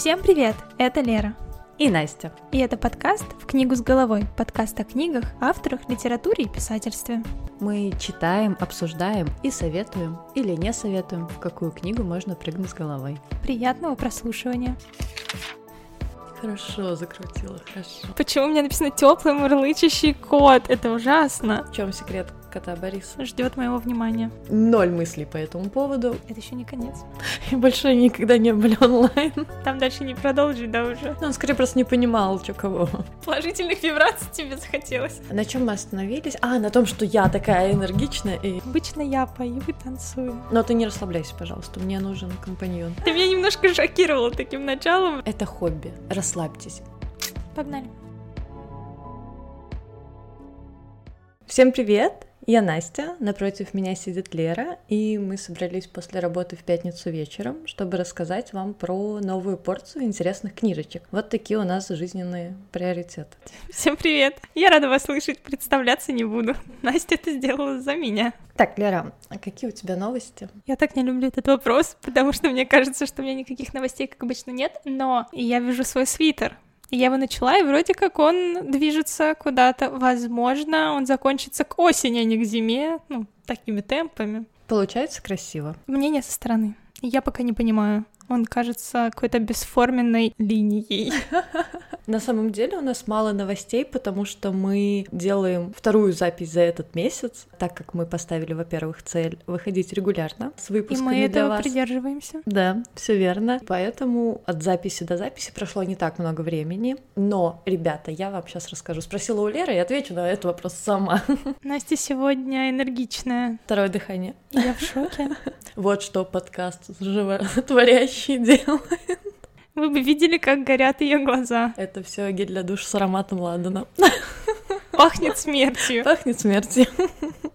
Всем привет! Это Лера. И Настя. И это подкаст «В книгу с головой» — подкаст о книгах, авторах, литературе и писательстве. Мы читаем, обсуждаем и советуем или не советуем, в какую книгу можно прыгнуть с головой. Приятного прослушивания. Хорошо закрутила, хорошо. Почему у меня написано теплый мурлычащий кот? Это ужасно. В чем секрет кота Бориса? Ждет моего внимания. Ноль мыслей по этому поводу. Это еще не конец. И больше никогда не были онлайн. Там дальше не продолжить, да, уже? Ну, он скорее просто не понимал, что кого. Положительных вибраций тебе захотелось. На чем мы остановились? А, на том, что я такая энергичная и... Обычно я пою и танцую. Но ты не расслабляйся, пожалуйста, мне нужен компаньон. Ты меня немножко шокировала таким началом. Это хобби, расслабьтесь. Погнали. Всем привет! Я Настя, напротив меня сидит Лера, и мы собрались после работы в пятницу вечером, чтобы рассказать вам про новую порцию интересных книжечек. Вот такие у нас жизненные приоритеты. Всем привет! Я рада вас слышать, представляться не буду. Настя это сделала за меня. Так, Лера, а какие у тебя новости? Я так не люблю этот вопрос, потому что мне кажется, что у меня никаких новостей, как обычно, нет, но я вижу свой свитер, я его начала, и вроде как он движется куда-то. Возможно, он закончится к осени, а не к зиме. Ну, такими темпами. Получается красиво. Мнение со стороны. Я пока не понимаю. Он кажется какой-то бесформенной линией. На самом деле у нас мало новостей, потому что мы делаем вторую запись за этот месяц, так как мы поставили, во-первых, цель выходить регулярно с выпусками И мы этого вас. придерживаемся. Да, все верно. Поэтому от записи до записи прошло не так много времени. Но, ребята, я вам сейчас расскажу. Спросила у Леры и отвечу на этот вопрос сама. Настя сегодня энергичная. Второе дыхание. Я в шоке. Вот что подкаст животворящий делает. Вы бы видели, как горят ее глаза. Это все гель для душ с ароматом ладана. Пахнет смертью. Пахнет смертью.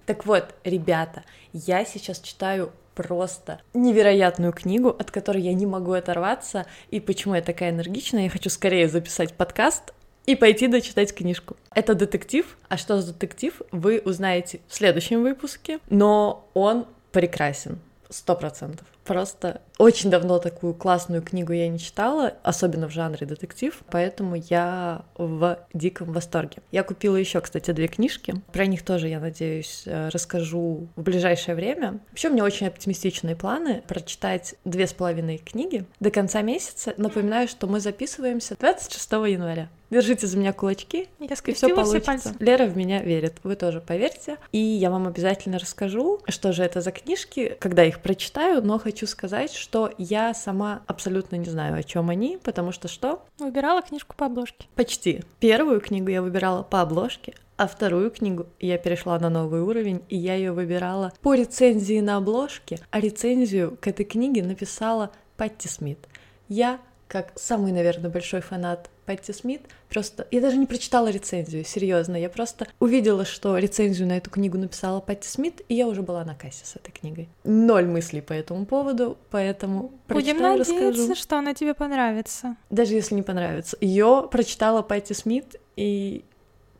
Так вот, ребята, я сейчас читаю просто невероятную книгу, от которой я не могу оторваться. И почему я такая энергичная, я хочу скорее записать подкаст и пойти дочитать книжку. Это детектив, а что за детектив, вы узнаете в следующем выпуске, но он прекрасен, сто процентов. Просто очень давно такую классную книгу я не читала, особенно в жанре детектив, поэтому я в диком восторге. Я купила еще, кстати, две книжки. Про них тоже, я надеюсь, э, расскажу в ближайшее время. Вообще, у меня очень оптимистичные планы прочитать две с половиной книги до конца месяца. Напоминаю, что мы записываемся 26 января. Держите за меня кулачки, Я и все все получится. пальцы. Лера в меня верит, вы тоже поверьте. И я вам обязательно расскажу, что же это за книжки, когда их прочитаю, но хочу сказать, что я сама абсолютно не знаю, о чем они, потому что что? Выбирала книжку по обложке. Почти. Первую книгу я выбирала по обложке, а вторую книгу я перешла на новый уровень, и я ее выбирала по рецензии на обложке, а рецензию к этой книге написала Патти Смит. Я, как самый, наверное, большой фанат Патти Смит, просто... Я даже не прочитала рецензию, серьезно. Я просто увидела, что рецензию на эту книгу написала Патти Смит, и я уже была на кассе с этой книгой. Ноль мыслей по этому поводу, поэтому Будем прочитаю, надеяться, расскажу. что она тебе понравится. Даже если не понравится. Ее прочитала Патти Смит, и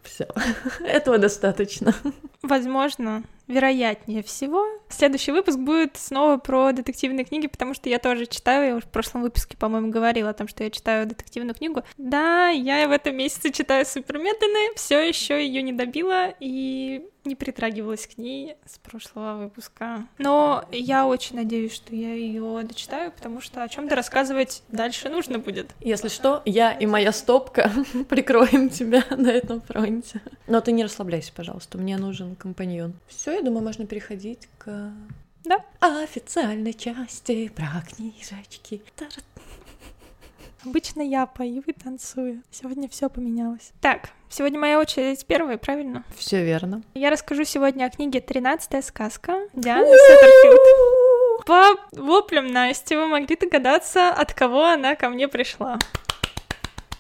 все. Этого достаточно. Возможно, вероятнее всего, следующий выпуск будет снова про детективные книги, потому что я тоже читаю, я уже в прошлом выпуске, по-моему, говорила о том, что я читаю детективную книгу. Да, я в этом месяце читаю супер медленно, все еще ее не добила и не притрагивалась к ней с прошлого выпуска. Но я очень надеюсь, что я ее дочитаю, потому что о чем-то рассказывать дальше нужно будет. Если что, я и моя стопка прикроем тебя на этом фронте. Но ты не расслабляйся, пожалуйста, мне нужен компаньон. Все, я думаю, можно переходить к Да. официальной части про книжечки. Обычно я пою и танцую. Сегодня все поменялось. Так, сегодня моя очередь первая, правильно? Все верно. Я расскажу сегодня о книге «Тринадцатая сказка» Дианы Сеттерфилд. По воплям Насти вы могли догадаться, от кого она ко мне пришла.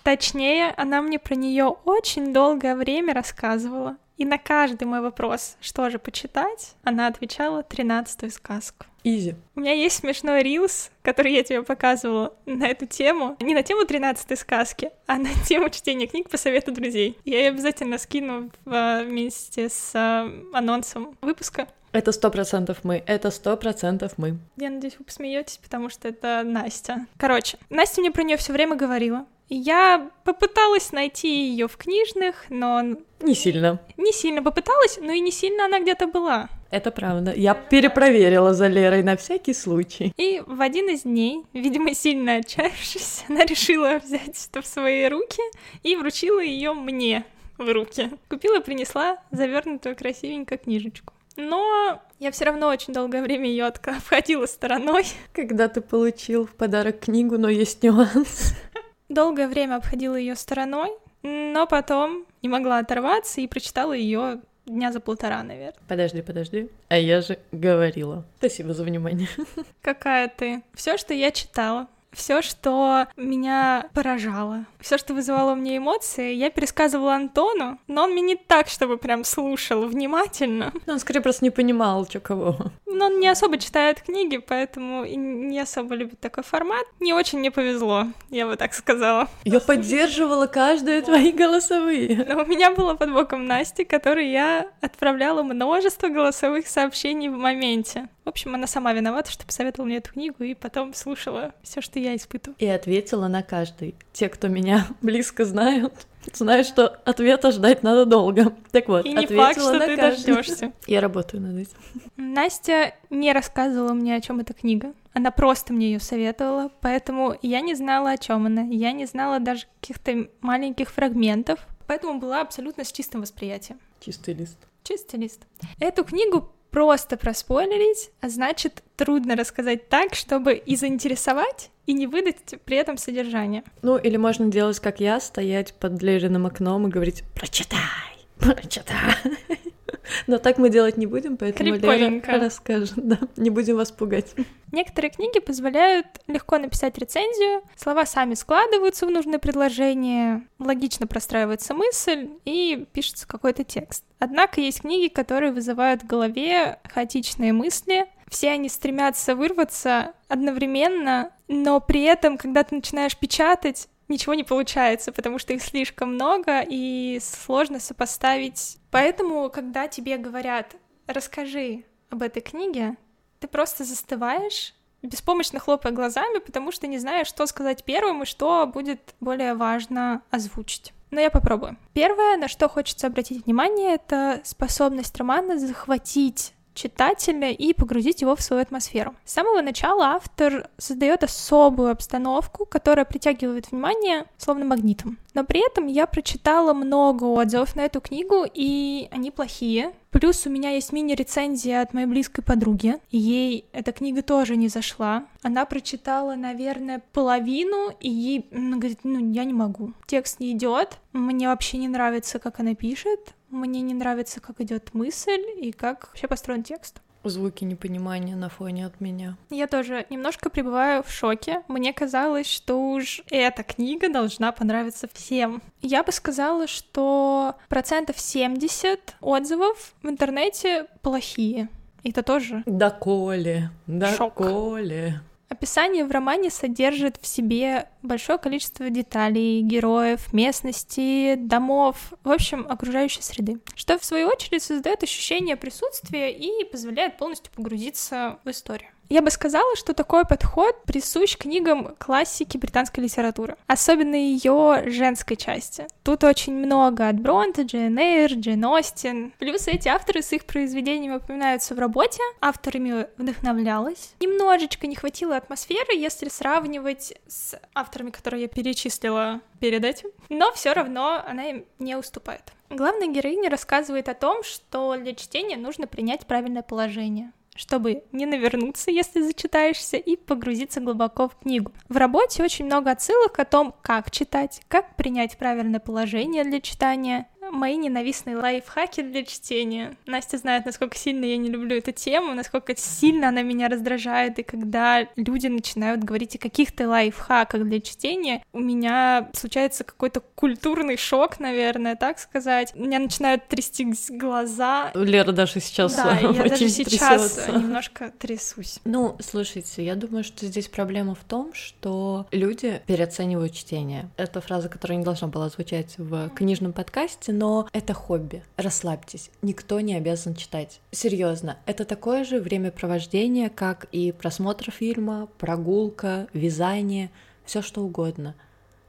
Точнее, она мне про нее очень долгое время рассказывала. И на каждый мой вопрос, что же почитать, она отвечала тринадцатую сказку. Изи. У меня есть смешной рилс, который я тебе показывала на эту тему. Не на тему 13 сказки, а на тему чтения книг по совету друзей. Я ее обязательно скину в- вместе с а, анонсом выпуска. Это сто процентов мы, это сто процентов мы. Я надеюсь, вы посмеетесь, потому что это Настя. Короче, Настя мне про нее все время говорила. Я попыталась найти ее в книжных, но... Не сильно. Не сильно попыталась, но и не сильно она где-то была. Это правда. Я перепроверила за Лерой на всякий случай. И в один из дней, видимо, сильно отчаявшись, она решила взять это в свои руки и вручила ее мне в руки. Купила, принесла завернутую красивенько книжечку. Но я все равно очень долгое время ее обходила стороной. Когда ты получил в подарок книгу, но есть нюанс. Долгое время обходила ее стороной, но потом не могла оторваться и прочитала ее дня за полтора, наверное. Подожди, подожди. А я же говорила. Спасибо за внимание. Какая ты. Все, что я читала, все, что меня поражало, все, что вызывало у меня эмоции, я пересказывала Антону, но он меня не так, чтобы прям слушал внимательно. Ну, он скорее просто не понимал, что кого. Но он не особо читает книги, поэтому и не особо любит такой формат. Не очень мне повезло, я бы так сказала. Я поддерживала каждые твои голосовые. Но у меня была под боком Настя, которой я отправляла множество голосовых сообщений в моменте. В общем, она сама виновата, что посоветовала мне эту книгу и потом слушала все, что я испытываю. И ответила на каждый. Те, кто меня близко знают, знают, что ответа ждать надо долго. Так вот, и не факт, что на ты каждый. дождешься. Я работаю над этим. Настя не рассказывала мне, о чем эта книга. Она просто мне ее советовала, поэтому я не знала, о чем она. Я не знала даже каких-то маленьких фрагментов, поэтому была абсолютно с чистым восприятием. Чистый лист. Чистый лист. Эту книгу просто проспойлерить, а значит трудно рассказать так, чтобы и заинтересовать, и не выдать при этом содержание. Ну, или можно делать, как я, стоять под Лериным окном и говорить «Прочитай! Прочитай!» Но так мы делать не будем, поэтому Лера расскажет, да, не будем вас пугать. Некоторые книги позволяют легко написать рецензию, слова сами складываются в нужное предложение, логично простраивается мысль и пишется какой-то текст. Однако есть книги, которые вызывают в голове хаотичные мысли, все они стремятся вырваться одновременно, но при этом, когда ты начинаешь печатать, ничего не получается, потому что их слишком много и сложно сопоставить. Поэтому, когда тебе говорят, расскажи об этой книге, ты просто застываешь, беспомощно хлопая глазами, потому что не знаешь, что сказать первым и что будет более важно озвучить. Но я попробую. Первое, на что хочется обратить внимание, это способность романа захватить читателя и погрузить его в свою атмосферу. С самого начала автор создает особую обстановку, которая притягивает внимание словно магнитом. Но при этом я прочитала много отзывов на эту книгу, и они плохие. Плюс у меня есть мини-рецензия от моей близкой подруги. Ей эта книга тоже не зашла. Она прочитала, наверное, половину, и ей она говорит, ну, я не могу. Текст не идет, мне вообще не нравится, как она пишет, мне не нравится, как идет мысль и как вообще построен текст. Звуки непонимания на фоне от меня. Я тоже немножко пребываю в шоке. Мне казалось, что уж эта книга должна понравиться всем. Я бы сказала, что процентов 70 отзывов в интернете плохие. Это тоже... Да Коле, да Шок. Описание в романе содержит в себе большое количество деталей, героев, местности, домов, в общем, окружающей среды, что в свою очередь создает ощущение присутствия и позволяет полностью погрузиться в историю. Я бы сказала, что такой подход присущ книгам классики британской литературы, особенно ее женской части. Тут очень много от Бронта, Джейн Эйр, Джейн Остин. Плюс эти авторы с их произведениями упоминаются в работе, авторами вдохновлялась. Немножечко не хватило атмосферы, если сравнивать с авторами, которые я перечислила перед этим, но все равно она им не уступает. Главная героиня рассказывает о том, что для чтения нужно принять правильное положение чтобы не навернуться, если зачитаешься, и погрузиться глубоко в книгу. В работе очень много отсылок о том, как читать, как принять правильное положение для читания, мои ненавистные лайфхаки для чтения. Настя знает, насколько сильно я не люблю эту тему, насколько сильно она меня раздражает, и когда люди начинают говорить о каких-то лайфхаках для чтения, у меня случается какой-то культурный шок, наверное, так сказать. У меня начинают трясти глаза. Лера даже сейчас Да, я очень даже сейчас трясется. немножко трясусь. Ну, слушайте, я думаю, что здесь проблема в том, что люди переоценивают чтение. Это фраза, которая не должна была звучать в книжном подкасте, но это хобби. Расслабьтесь, никто не обязан читать. Серьезно, это такое же времяпровождение, как и просмотр фильма, прогулка, вязание, все что угодно.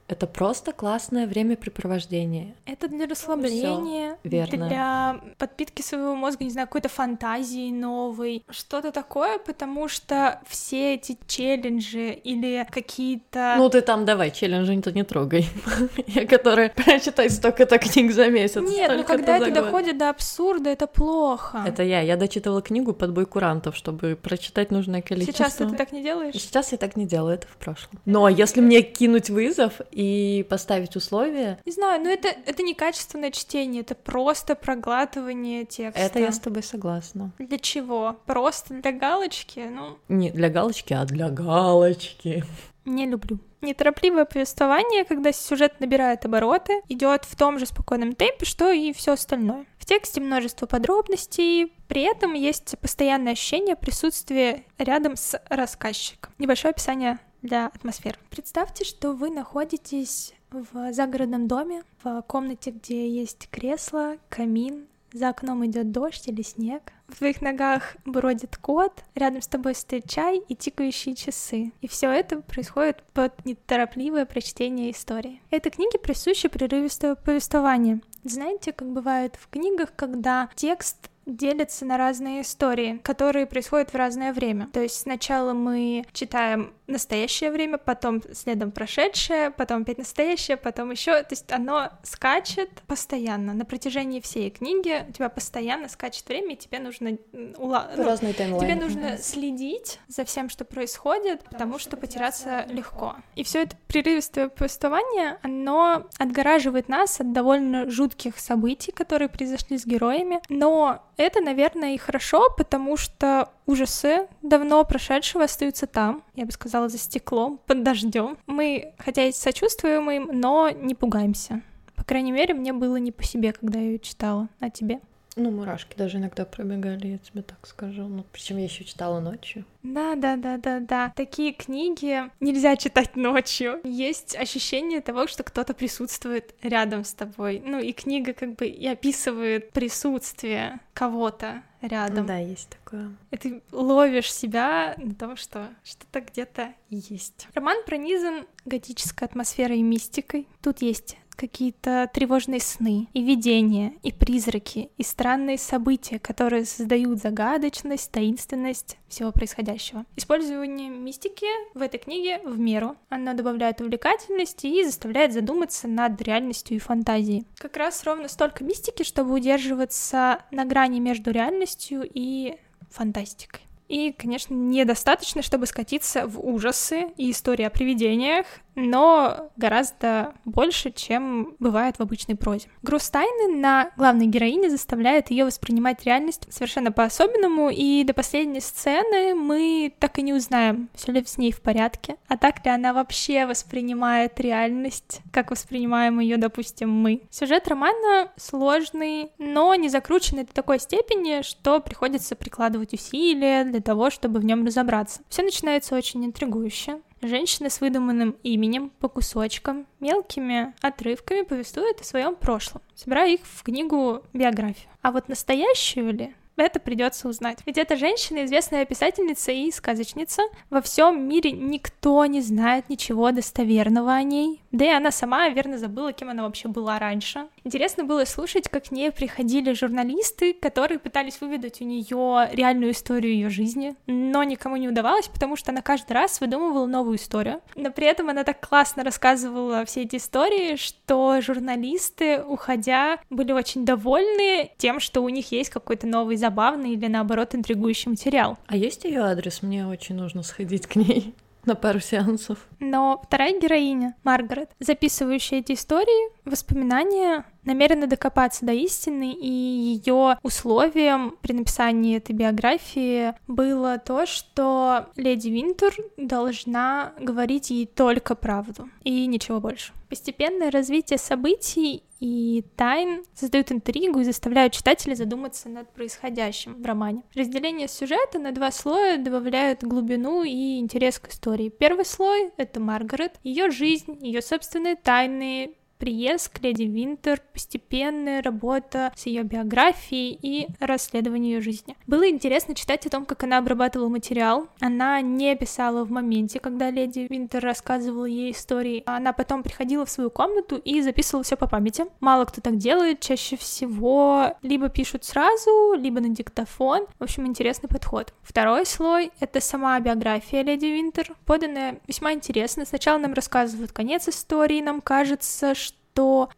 Это просто классное времяпрепровождение. Это для расслабления, Всё верно. для подпитки своего мозга, не знаю, какой-то фантазии новой, что-то такое, потому что все эти челленджи или какие-то... Ну ты там давай, челленджи-то не трогай. Я которая прочитаю столько-то книг за месяц. Нет, ну когда это доходит до абсурда, это плохо. Это я. Я дочитывала книгу «Подбой курантов», чтобы прочитать нужное количество. Сейчас ты так не делаешь? Сейчас я так не делаю, это в прошлом. Но если мне кинуть вызов и поставить условия, Не знаю, но это, это не качественное чтение, это просто проглатывание текста. это я с тобой согласна. Для чего? Просто для галочки? Ну, Не для галочки, а для галочки. не люблю. Неторопливое повествование, когда сюжет набирает обороты, идет в том же спокойном темпе, что и все остальное. В тексте множество подробностей, при этом есть постоянное ощущение присутствия рядом с рассказчиком. Небольшое описание для атмосферы. Представьте, что вы находитесь в загородном доме, в комнате, где есть кресло, камин, за окном идет дождь или снег. В твоих ногах бродит кот, рядом с тобой стоит чай и тикающие часы. И все это происходит под неторопливое прочтение истории. Этой книге присуще прерывистое повествование. Знаете, как бывает в книгах, когда текст делится на разные истории, которые происходят в разное время. То есть сначала мы читаем настоящее время, потом следом прошедшее, потом опять настоящее, потом еще. То есть оно скачет постоянно. На протяжении всей книги у тебя постоянно скачет время, и тебе нужно ула- ну, Разные таймлайны. Тебе нужно следить за всем, что происходит, потому что потеряться легко. И все это прерывистое повествование, оно отгораживает нас от довольно жутких событий, которые произошли с героями. Но это, наверное, и хорошо, потому что ужасы давно прошедшего остаются там, я бы сказала, за стеклом, под дождем. Мы, хотя и сочувствуем им, но не пугаемся. По крайней мере, мне было не по себе, когда я ее читала. А тебе? Ну, мурашки даже иногда пробегали, я тебе так скажу. Ну, причем я еще читала ночью. Да, да, да, да, да. Такие книги нельзя читать ночью. Есть ощущение того, что кто-то присутствует рядом с тобой. Ну и книга как бы и описывает присутствие кого-то рядом. Да, есть такое. И ты ловишь себя на том, что что-то где-то есть. Роман пронизан готической атмосферой и мистикой. Тут есть какие-то тревожные сны, и видения, и призраки, и странные события, которые создают загадочность, таинственность всего происходящего. Использование мистики в этой книге в меру. Она добавляет увлекательности и заставляет задуматься над реальностью и фантазией. Как раз ровно столько мистики, чтобы удерживаться на грани между реальностью и фантастикой. И, конечно, недостаточно, чтобы скатиться в ужасы и истории о привидениях, но гораздо больше, чем бывает в обычной прозе. Груз тайны на главной героине заставляет ее воспринимать реальность совершенно по-особенному, и до последней сцены мы так и не узнаем, все ли с ней в порядке, а так ли она вообще воспринимает реальность, как воспринимаем ее, допустим, мы. Сюжет романа сложный, но не закрученный до такой степени, что приходится прикладывать усилия для того, чтобы в нем разобраться. Все начинается очень интригующе. Женщина с выдуманным именем по кусочкам, мелкими отрывками повествует о своем прошлом, собирая их в книгу биографию. А вот настоящую ли? Это придется узнать. Ведь эта женщина известная писательница и сказочница. Во всем мире никто не знает ничего достоверного о ней. Да и она сама, верно, забыла, кем она вообще была раньше. Интересно было слушать, как к ней приходили журналисты, которые пытались выведать у нее реальную историю ее жизни, но никому не удавалось, потому что она каждый раз выдумывала новую историю. Но при этом она так классно рассказывала все эти истории, что журналисты, уходя, были очень довольны тем, что у них есть какой-то новый забавный или наоборот интригующий материал. А есть ее адрес? Мне очень нужно сходить к ней на пару сеансов. Но вторая героиня, Маргарет, записывающая эти истории, воспоминания, намерена докопаться до истины, и ее условием при написании этой биографии было то, что леди Винтур должна говорить ей только правду и ничего больше. Постепенное развитие событий и тайн создают интригу и заставляют читателя задуматься над происходящим в романе. Разделение сюжета на два слоя добавляют глубину и интерес к истории. Первый слой — это Маргарет, ее жизнь, ее собственные тайны, приезд к леди Винтер, постепенная работа с ее биографией и расследование ее жизни. Было интересно читать о том, как она обрабатывала материал. Она не писала в моменте, когда леди Винтер рассказывала ей истории. Она потом приходила в свою комнату и записывала все по памяти. Мало кто так делает, чаще всего либо пишут сразу, либо на диктофон. В общем, интересный подход. Второй слой — это сама биография леди Винтер, поданная весьма интересно. Сначала нам рассказывают конец истории, нам кажется, что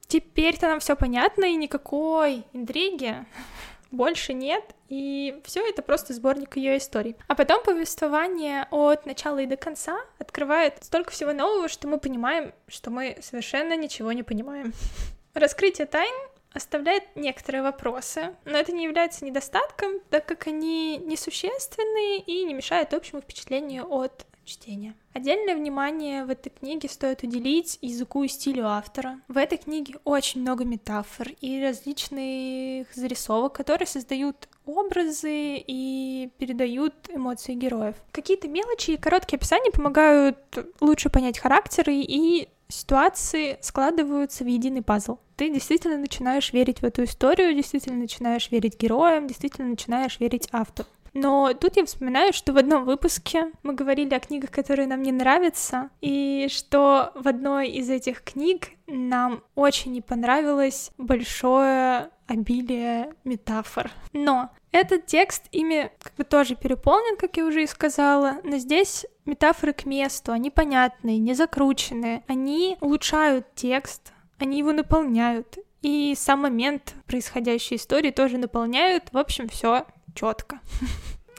теперь-то нам все понятно и никакой интриги больше нет, и все это просто сборник ее историй. А потом повествование от начала и до конца открывает столько всего нового, что мы понимаем, что мы совершенно ничего не понимаем. Раскрытие тайн оставляет некоторые вопросы, но это не является недостатком, так как они несущественные и не мешают общему впечатлению от чтения. Отдельное внимание в этой книге стоит уделить языку и стилю автора. В этой книге очень много метафор и различных зарисовок, которые создают образы и передают эмоции героев. Какие-то мелочи и короткие описания помогают лучше понять характеры и ситуации складываются в единый пазл. Ты действительно начинаешь верить в эту историю, действительно начинаешь верить героям, действительно начинаешь верить автору. Но тут я вспоминаю, что в одном выпуске мы говорили о книгах, которые нам не нравятся, и что в одной из этих книг нам очень не понравилось большое обилие метафор. Но этот текст ими как бы тоже переполнен, как я уже и сказала, но здесь метафоры к месту, они понятные, не закрученные, они улучшают текст, они его наполняют, и сам момент происходящей истории тоже наполняют. В общем, все четко.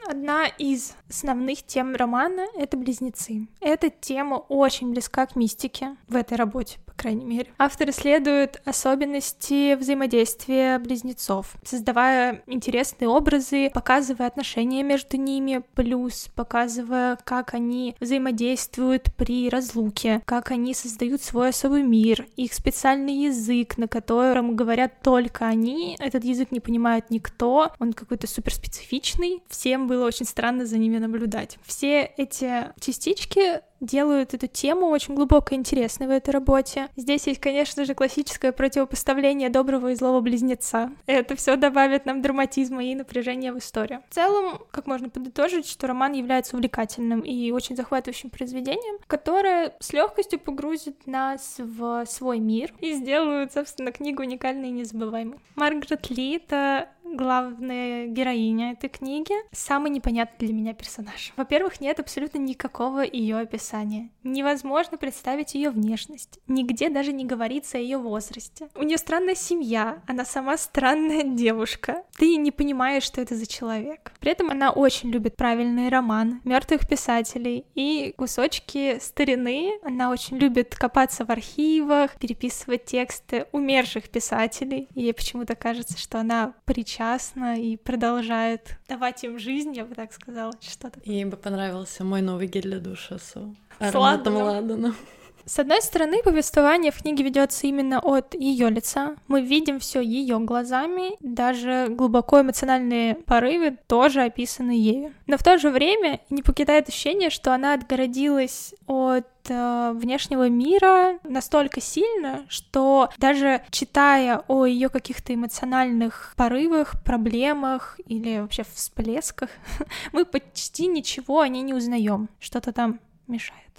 Одна из основных тем романа — это близнецы. Эта тема очень близка к мистике в этой работе, крайней мере. Автор исследует особенности взаимодействия близнецов, создавая интересные образы, показывая отношения между ними, плюс показывая, как они взаимодействуют при разлуке, как они создают свой особый мир, их специальный язык, на котором говорят только они, этот язык не понимает никто, он какой-то суперспецифичный, всем было очень странно за ними наблюдать. Все эти частички делают эту тему очень глубоко интересной в этой работе. Здесь есть, конечно же, классическое противопоставление доброго и злого близнеца. Это все добавит нам драматизма и напряжения в историю. В целом, как можно подытожить, что роман является увлекательным и очень захватывающим произведением, которое с легкостью погрузит нас в свой мир и сделает, собственно, книгу уникальной и незабываемой. Маргарет Ли — это главная героиня этой книги, самый непонятный для меня персонаж. Во-первых, нет абсолютно никакого ее описания. Невозможно представить ее внешность. Нигде даже не говорится о ее возрасте. У нее странная семья, она сама странная девушка. Ты не понимаешь, что это за человек. При этом она очень любит правильный роман, мертвых писателей и кусочки старины. Она очень любит копаться в архивах, переписывать тексты умерших писателей. И ей почему-то кажется, что она причастна причастна и продолжает давать им жизнь, я бы так сказала, что-то. Ей бы понравился мой новый гель для душа с ароматом ладана. С одной стороны, повествование в книге ведется именно от ее лица. Мы видим все ее глазами, даже глубоко эмоциональные порывы тоже описаны ею. Но в то же время не покидает ощущение, что она отгородилась от э, внешнего мира настолько сильно, что даже читая о ее каких-то эмоциональных порывах, проблемах или вообще всплесках, мы почти ничего о ней не узнаем. Что-то там мешает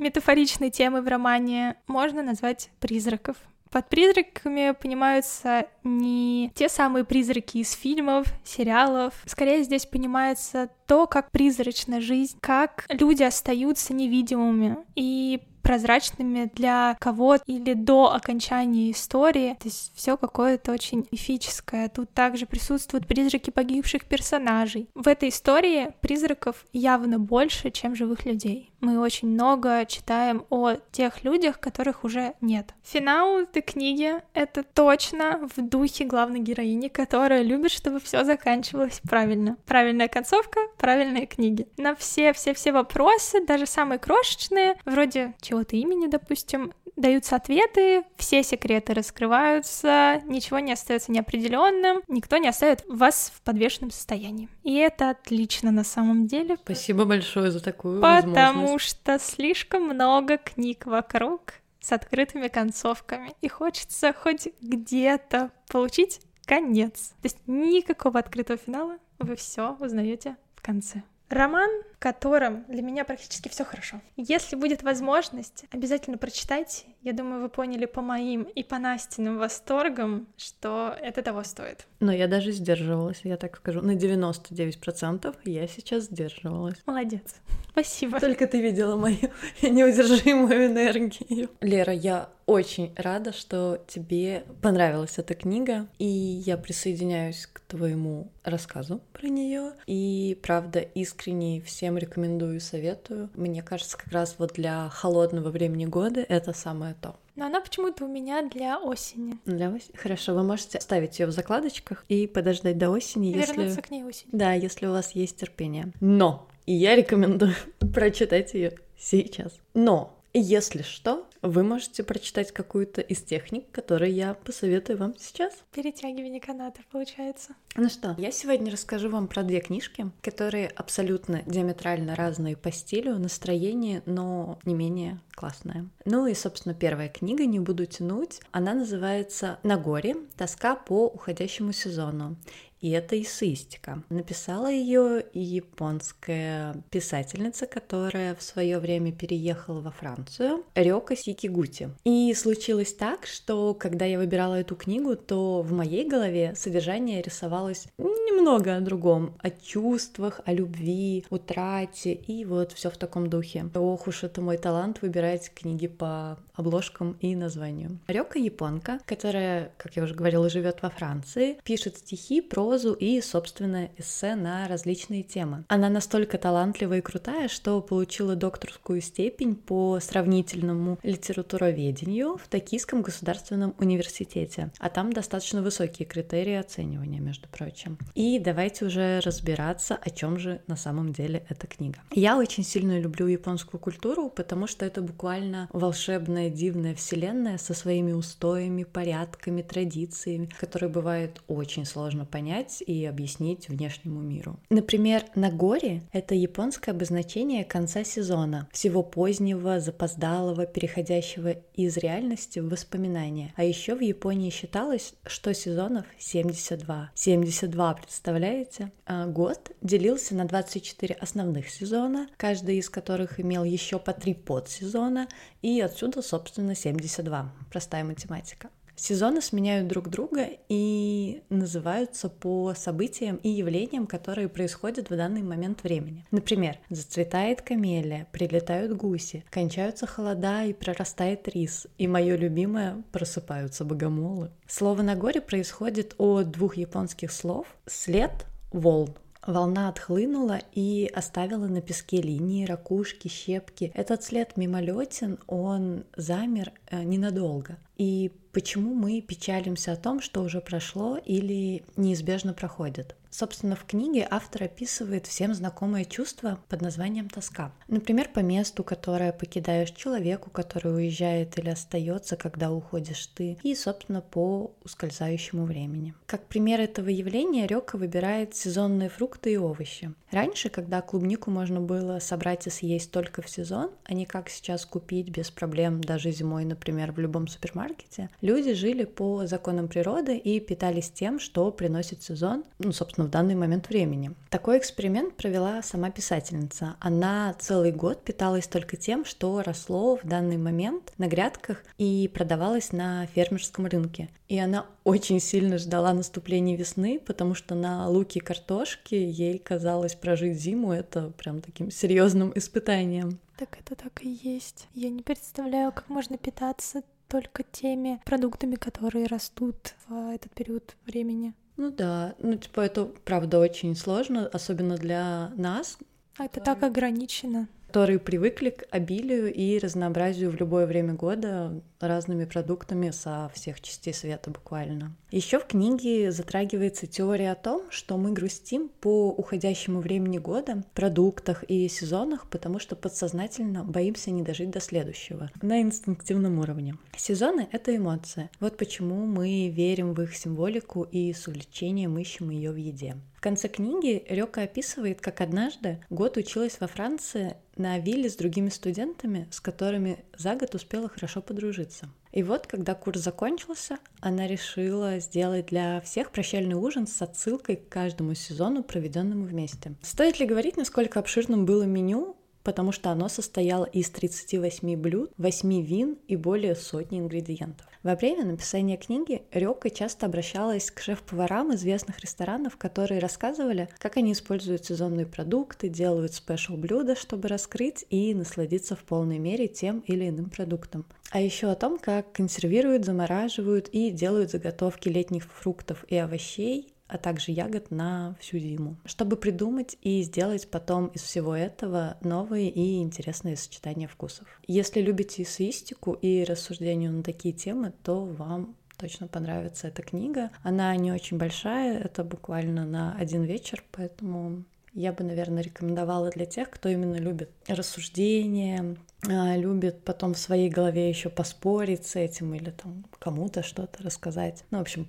метафоричной темы в романе можно назвать призраков. Под призраками понимаются не те самые призраки из фильмов, сериалов. Скорее здесь понимается то, как призрачна жизнь, как люди остаются невидимыми и прозрачными для кого-то или до окончания истории. То есть все какое-то очень мифическое. Тут также присутствуют призраки погибших персонажей. В этой истории призраков явно больше, чем живых людей. Мы очень много читаем о тех людях, которых уже нет. Финал этой книги — это точно в духе главной героини, которая любит, чтобы все заканчивалось правильно. Правильная концовка, правильные книги. На все-все-все вопросы, даже самые крошечные, вроде чего-то имени, допустим, даются ответы, все секреты раскрываются, ничего не остается неопределенным, никто не оставит вас в подвешенном состоянии. И это отлично на самом деле. Спасибо большое за такую Потому что слишком много книг вокруг, с открытыми концовками. И хочется хоть где-то получить конец. То есть никакого открытого финала, вы все узнаете в конце. Роман, котором для меня практически все хорошо. Если будет возможность, обязательно прочитайте. Я думаю, вы поняли по моим и по Настиным восторгам, что это того стоит. Но я даже сдерживалась, я так скажу. На 99% я сейчас сдерживалась. Молодец. Спасибо. Только ты видела мою неудержимую энергию. Лера, я очень рада, что тебе понравилась эта книга, и я присоединяюсь к твоему рассказу про нее. И правда, искренне всем рекомендую, советую. Мне кажется, как раз вот для холодного времени года это самое то. Но она почему-то у меня для осени. Для осени? Хорошо, вы можете оставить ее в закладочках и подождать до осени, Вернуться если... к ней осенью. Да, если у вас есть терпение. Но! И я рекомендую прочитать ее сейчас. Но если что, вы можете прочитать какую-то из техник, которые я посоветую вам сейчас. Перетягивание канатов, получается. Ну что, я сегодня расскажу вам про две книжки, которые абсолютно диаметрально разные по стилю, настроению, но не менее классная. Ну и, собственно, первая книга, не буду тянуть, она называется «На горе. Тоска по уходящему сезону». И это эссеистика. Написала ее японская писательница, которая в свое время переехала во Францию, Рёка Сикигути. И случилось так, что когда я выбирала эту книгу, то в моей голове содержание рисовалось немного о другом, о чувствах, о любви, утрате и вот все в таком духе. Ох уж это мой талант выбирать книги по обложкам и названию. Рёка японка, которая, как я уже говорила, живет во Франции, пишет стихи, прозу и собственное эссе на различные темы. Она настолько талантливая и крутая, что получила докторскую степень по сравнительному литературоведению в Токийском государственном университете, а там достаточно высокие критерии оценивания, между прочим. И давайте уже разбираться, о чем же на самом деле эта книга. Я очень сильно люблю японскую культуру, потому что это буквально волшебная дивная вселенная со своими устоями, порядками, традициями, которые бывает очень сложно понять и объяснить внешнему миру. Например, Нагори — это японское обозначение конца сезона, всего позднего, запоздалого, переходящего из реальности в воспоминания. А еще в Японии считалось, что сезонов 72. 72, представляете? А год делился на 24 основных сезона, каждый из которых имел еще по три подсезона, и отсюда, собственно, 72. Простая математика. Сезоны сменяют друг друга и называются по событиям и явлениям, которые происходят в данный момент времени. Например, зацветает камелия, прилетают гуси, кончаются холода и прорастает рис, и мое любимое просыпаются богомолы. Слово на горе происходит от двух японских слов «след», «волн», Волна отхлынула и оставила на песке линии, ракушки, щепки. Этот след мимолетен, он замер э, ненадолго. И почему мы печалимся о том, что уже прошло или неизбежно проходит? Собственно, в книге автор описывает всем знакомое чувство под названием тоска. Например, по месту, которое покидаешь человеку, который уезжает или остается, когда уходишь ты, и, собственно, по ускользающему времени. Как пример этого явления Рёка выбирает сезонные фрукты и овощи. Раньше, когда клубнику можно было собрать и съесть только в сезон, а не как сейчас купить без проблем даже зимой, например, в любом супермаркете, люди жили по законам природы и питались тем, что приносит сезон, ну, собственно, в данный момент времени. Такой эксперимент провела сама писательница. Она целый год питалась только тем, что росло в данный момент на грядках и продавалось на фермерском рынке. И она очень сильно ждала наступления весны, потому что на луке и картошке ей казалось прожить зиму это прям таким серьезным испытанием. Так это так и есть. Я не представляю, как можно питаться только теми продуктами, которые растут в этот период времени. Ну да, ну типа это правда очень сложно, особенно для нас. А это так ограничено которые привыкли к обилию и разнообразию в любое время года разными продуктами со всех частей света буквально. Еще в книге затрагивается теория о том, что мы грустим по уходящему времени года, продуктах и сезонах, потому что подсознательно боимся не дожить до следующего на инстинктивном уровне. Сезоны — это эмоции. Вот почему мы верим в их символику и с увлечением ищем ее в еде. В конце книги Рёка описывает, как однажды год училась во Франции на вилле с другими студентами, с которыми за год успела хорошо подружиться. И вот, когда курс закончился, она решила сделать для всех прощальный ужин с отсылкой к каждому сезону, проведенному вместе. Стоит ли говорить, насколько обширным было меню? Потому что оно состояло из 38 блюд, 8 вин и более сотни ингредиентов. Во время написания книги Рёка часто обращалась к шеф-поварам известных ресторанов, которые рассказывали, как они используют сезонные продукты, делают спешл-блюда, чтобы раскрыть и насладиться в полной мере тем или иным продуктом. А еще о том, как консервируют, замораживают и делают заготовки летних фруктов и овощей, а также ягод на всю зиму, чтобы придумать и сделать потом из всего этого новые и интересные сочетания вкусов. Если любите эссеистику и рассуждения на такие темы, то вам точно понравится эта книга. Она не очень большая, это буквально на один вечер, поэтому я бы, наверное, рекомендовала для тех, кто именно любит рассуждения, а, любит потом в своей голове еще поспорить с этим или там кому-то что-то рассказать. Ну, в общем,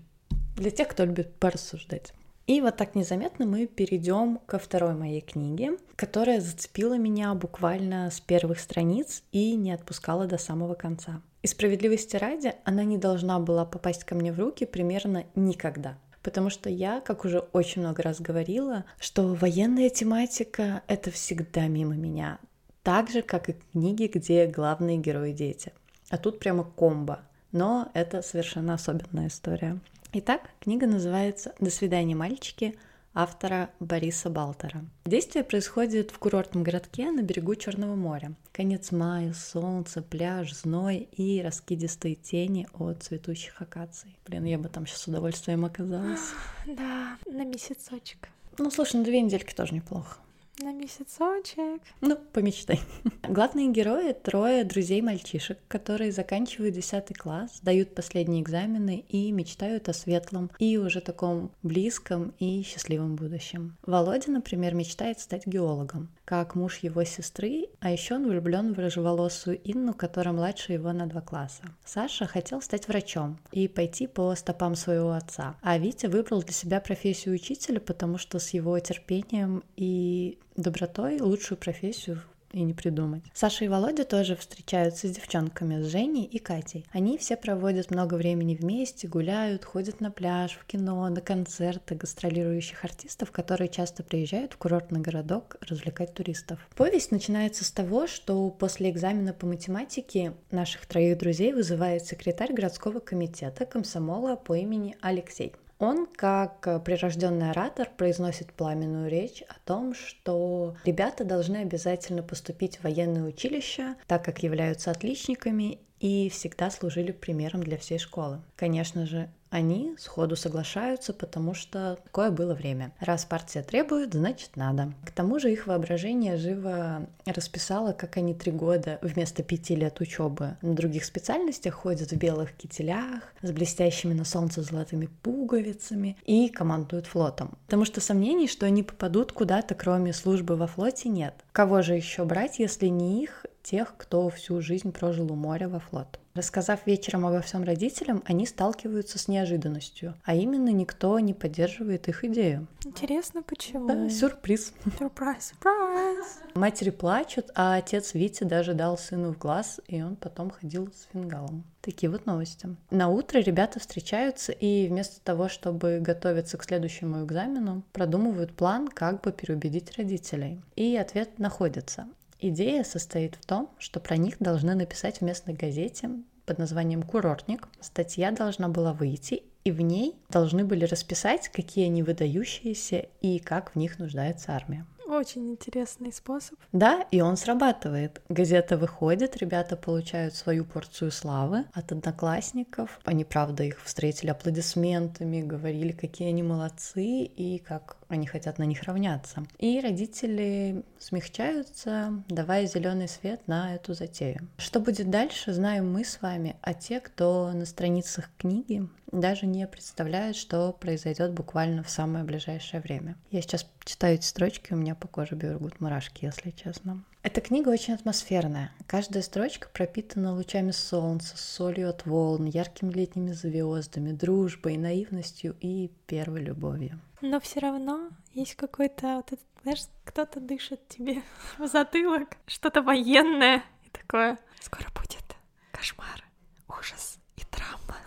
для тех, кто любит порассуждать. И вот так незаметно мы перейдем ко второй моей книге, которая зацепила меня буквально с первых страниц и не отпускала до самого конца. И справедливости ради, она не должна была попасть ко мне в руки примерно никогда. Потому что я, как уже очень много раз говорила, что военная тематика — это всегда мимо меня. Так же, как и книги, где главные герои дети. А тут прямо комбо. Но это совершенно особенная история. Итак, книга называется «До свидания, мальчики» автора Бориса Балтера. Действие происходит в курортном городке на берегу Черного моря. Конец мая, солнце, пляж, зной и раскидистые тени от цветущих акаций. Блин, я бы там сейчас с удовольствием оказалась. Да, на месяцочек. Ну, слушай, на две недельки тоже неплохо. На месяцочек. Ну, помечтай. Главные герои — трое друзей-мальчишек, которые заканчивают 10 класс, дают последние экзамены и мечтают о светлом и уже таком близком и счастливом будущем. Володя, например, мечтает стать геологом, как муж его сестры, а еще он влюблен в рыжеволосую Инну, которая младше его на два класса. Саша хотел стать врачом и пойти по стопам своего отца, а Витя выбрал для себя профессию учителя, потому что с его терпением и добротой лучшую профессию и не придумать. Саша и Володя тоже встречаются с девчонками, с Женей и Катей. Они все проводят много времени вместе, гуляют, ходят на пляж, в кино, на концерты гастролирующих артистов, которые часто приезжают в курортный городок развлекать туристов. Повесть начинается с того, что после экзамена по математике наших троих друзей вызывает секретарь городского комитета комсомола по имени Алексей. Он, как э, прирожденный оратор, произносит пламенную речь о том, что ребята должны обязательно поступить в военное училище, так как являются отличниками и всегда служили примером для всей школы. Конечно же, они сходу соглашаются, потому что такое было время. Раз партия требует, значит надо. К тому же их воображение живо расписало, как они три года вместо пяти лет учебы на других специальностях ходят в белых кителях, с блестящими на солнце золотыми пуговицами и командуют флотом. Потому что сомнений, что они попадут куда-то, кроме службы во флоте, нет. Кого же еще брать, если не их, тех, кто всю жизнь прожил у моря во флот? Рассказав вечером обо всем родителям, они сталкиваются с неожиданностью, а именно никто не поддерживает их идею. Интересно, почему? Да, сюрприз. Сюрприз, сюрприз. Матери плачут, а отец Вити даже дал сыну в глаз, и он потом ходил с фингалом. Такие вот новости. На утро ребята встречаются и вместо того, чтобы готовиться к следующему экзамену, продумывают план, как бы переубедить родителей. И ответ находится. Идея состоит в том, что про них должны написать в местной газете под названием «Курортник». Статья должна была выйти, и в ней должны были расписать, какие они выдающиеся и как в них нуждается армия. Очень интересный способ. Да, и он срабатывает. Газета выходит, ребята получают свою порцию славы от одноклассников. Они, правда, их встретили аплодисментами, говорили, какие они молодцы и как они хотят на них равняться. И родители смягчаются, давая зеленый свет на эту затею. Что будет дальше, знаем мы с вами, а те, кто на страницах книги даже не представляют, что произойдет буквально в самое ближайшее время. Я сейчас читаю эти строчки, у меня по коже бегут мурашки, если честно. Эта книга очень атмосферная. Каждая строчка пропитана лучами солнца, солью от волн, яркими летними звездами, дружбой, наивностью и первой любовью. Но все равно есть какой-то вот этот, знаешь, кто-то дышит тебе в затылок, что-то военное и такое. Скоро будет кошмар, ужас и травма.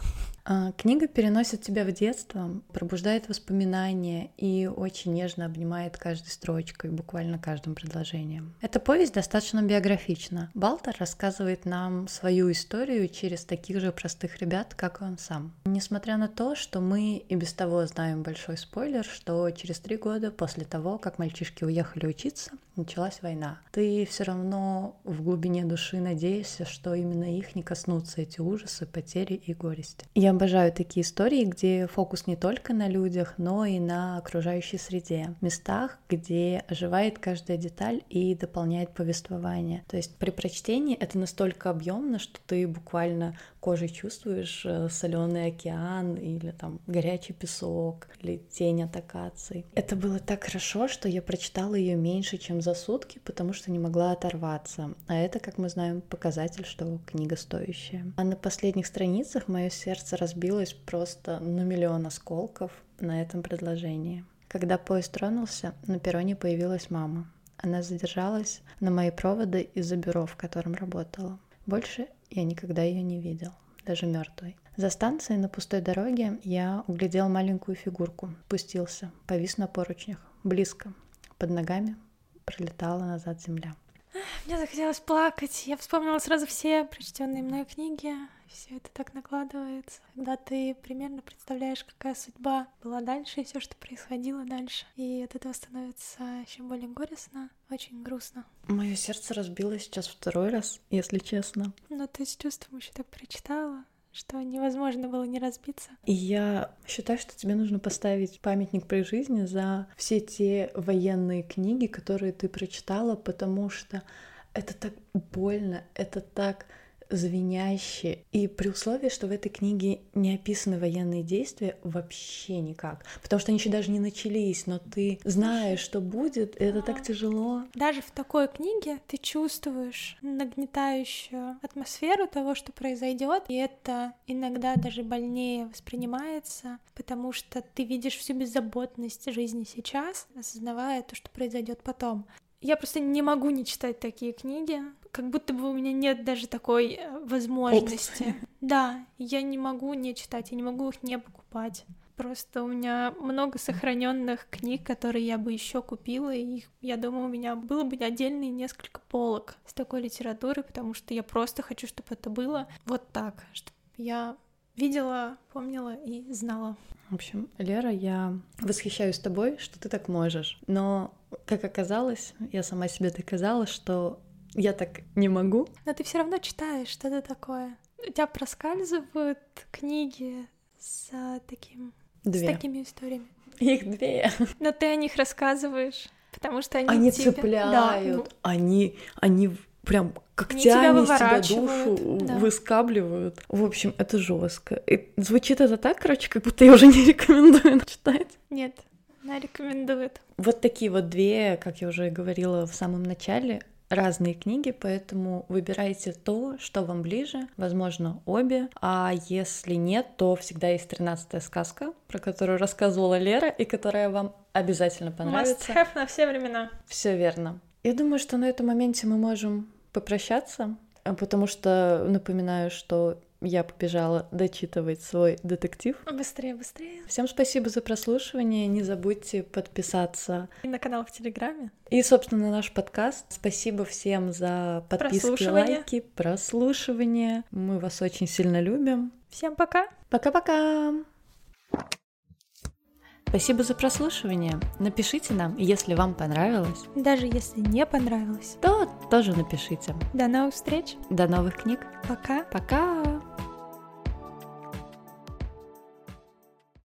А, книга переносит тебя в детство, пробуждает воспоминания и очень нежно обнимает каждой строчкой, буквально каждым предложением. Эта повесть достаточно биографична. Балтер рассказывает нам свою историю через таких же простых ребят, как и он сам. Несмотря на то, что мы и без того знаем большой спойлер, что через три года после того, как мальчишки уехали учиться, началась война. Ты все равно в глубине души надеешься, что именно их не коснутся эти ужасы, потери и горести. Я обожаю такие истории, где фокус не только на людях, но и на окружающей среде, местах, где оживает каждая деталь и дополняет повествование. То есть при прочтении это настолько объемно, что ты буквально кожей чувствуешь э, соленый океан или там горячий песок или тень от акаций. Это было так хорошо, что я прочитала ее меньше, чем за сутки, потому что не могла оторваться. А это, как мы знаем, показатель, что книга стоящая. А на последних страницах мое сердце разбилось просто на миллион осколков на этом предложении. Когда поезд тронулся, на перроне появилась мама. Она задержалась на мои проводы из-за бюро, в котором работала. Больше я никогда ее не видел, даже мертвой. За станцией на пустой дороге я углядел маленькую фигурку, спустился, повис на поручнях, близко. Под ногами пролетала назад земля. Мне захотелось плакать. Я вспомнила сразу все прочтенные мной книги. Все это так накладывается, когда ты примерно представляешь, какая судьба была дальше и все, что происходило дальше. И от этого становится еще более горестно, очень грустно. Мое сердце разбилось сейчас второй раз, если честно. Но ты с чувством еще так прочитала что невозможно было не разбиться. И я считаю, что тебе нужно поставить памятник при жизни за все те военные книги, которые ты прочитала, потому что это так больно, это так звенящие. И при условии, что в этой книге не описаны военные действия вообще никак. Потому что они еще даже не начались, но ты знаешь, что будет, и это так тяжело. Даже в такой книге ты чувствуешь нагнетающую атмосферу того, что произойдет, и это иногда даже больнее воспринимается, потому что ты видишь всю беззаботность жизни сейчас, осознавая то, что произойдет потом. Я просто не могу не читать такие книги, как будто бы у меня нет даже такой э, возможности. Опс. Да, я не могу не читать, я не могу их не покупать. Просто у меня много сохраненных книг, которые я бы еще купила, и я думаю, у меня было бы отдельные несколько полок с такой литературой, потому что я просто хочу, чтобы это было вот так, чтобы я видела, помнила и знала. В общем, Лера, я восхищаюсь тобой, что ты так можешь. Но, как оказалось, я сама себе доказала, что я так не могу. Но ты все равно читаешь что-то такое. У тебя проскальзывают книги с таким... Две. С такими историями. Их две. Но ты о них рассказываешь, потому что они, они тебя... цепляют, да. они, они прям когтями из тебя душу да. выскабливают. В общем, это жестко. И звучит это так, короче, как будто я уже не рекомендую читать. Нет, она рекомендует. Вот такие вот две, как я уже говорила в самом начале, разные книги, поэтому выбирайте то, что вам ближе, возможно, обе, а если нет, то всегда есть тринадцатая сказка, про которую рассказывала Лера и которая вам обязательно понравится. Must have на все времена. Все верно. Я думаю, что на этом моменте мы можем попрощаться, а потому что напоминаю, что я побежала дочитывать свой детектив. Быстрее, быстрее. Всем спасибо за прослушивание. Не забудьте подписаться. И на канал в Телеграме. И, собственно, на наш подкаст. Спасибо всем за подписки, лайки, прослушивание. Мы вас очень сильно любим. Всем пока. Пока-пока. Спасибо за прослушивание. Напишите нам, если вам понравилось. Даже если не понравилось. То тоже напишите. До новых встреч. До новых книг. Пока. Пока.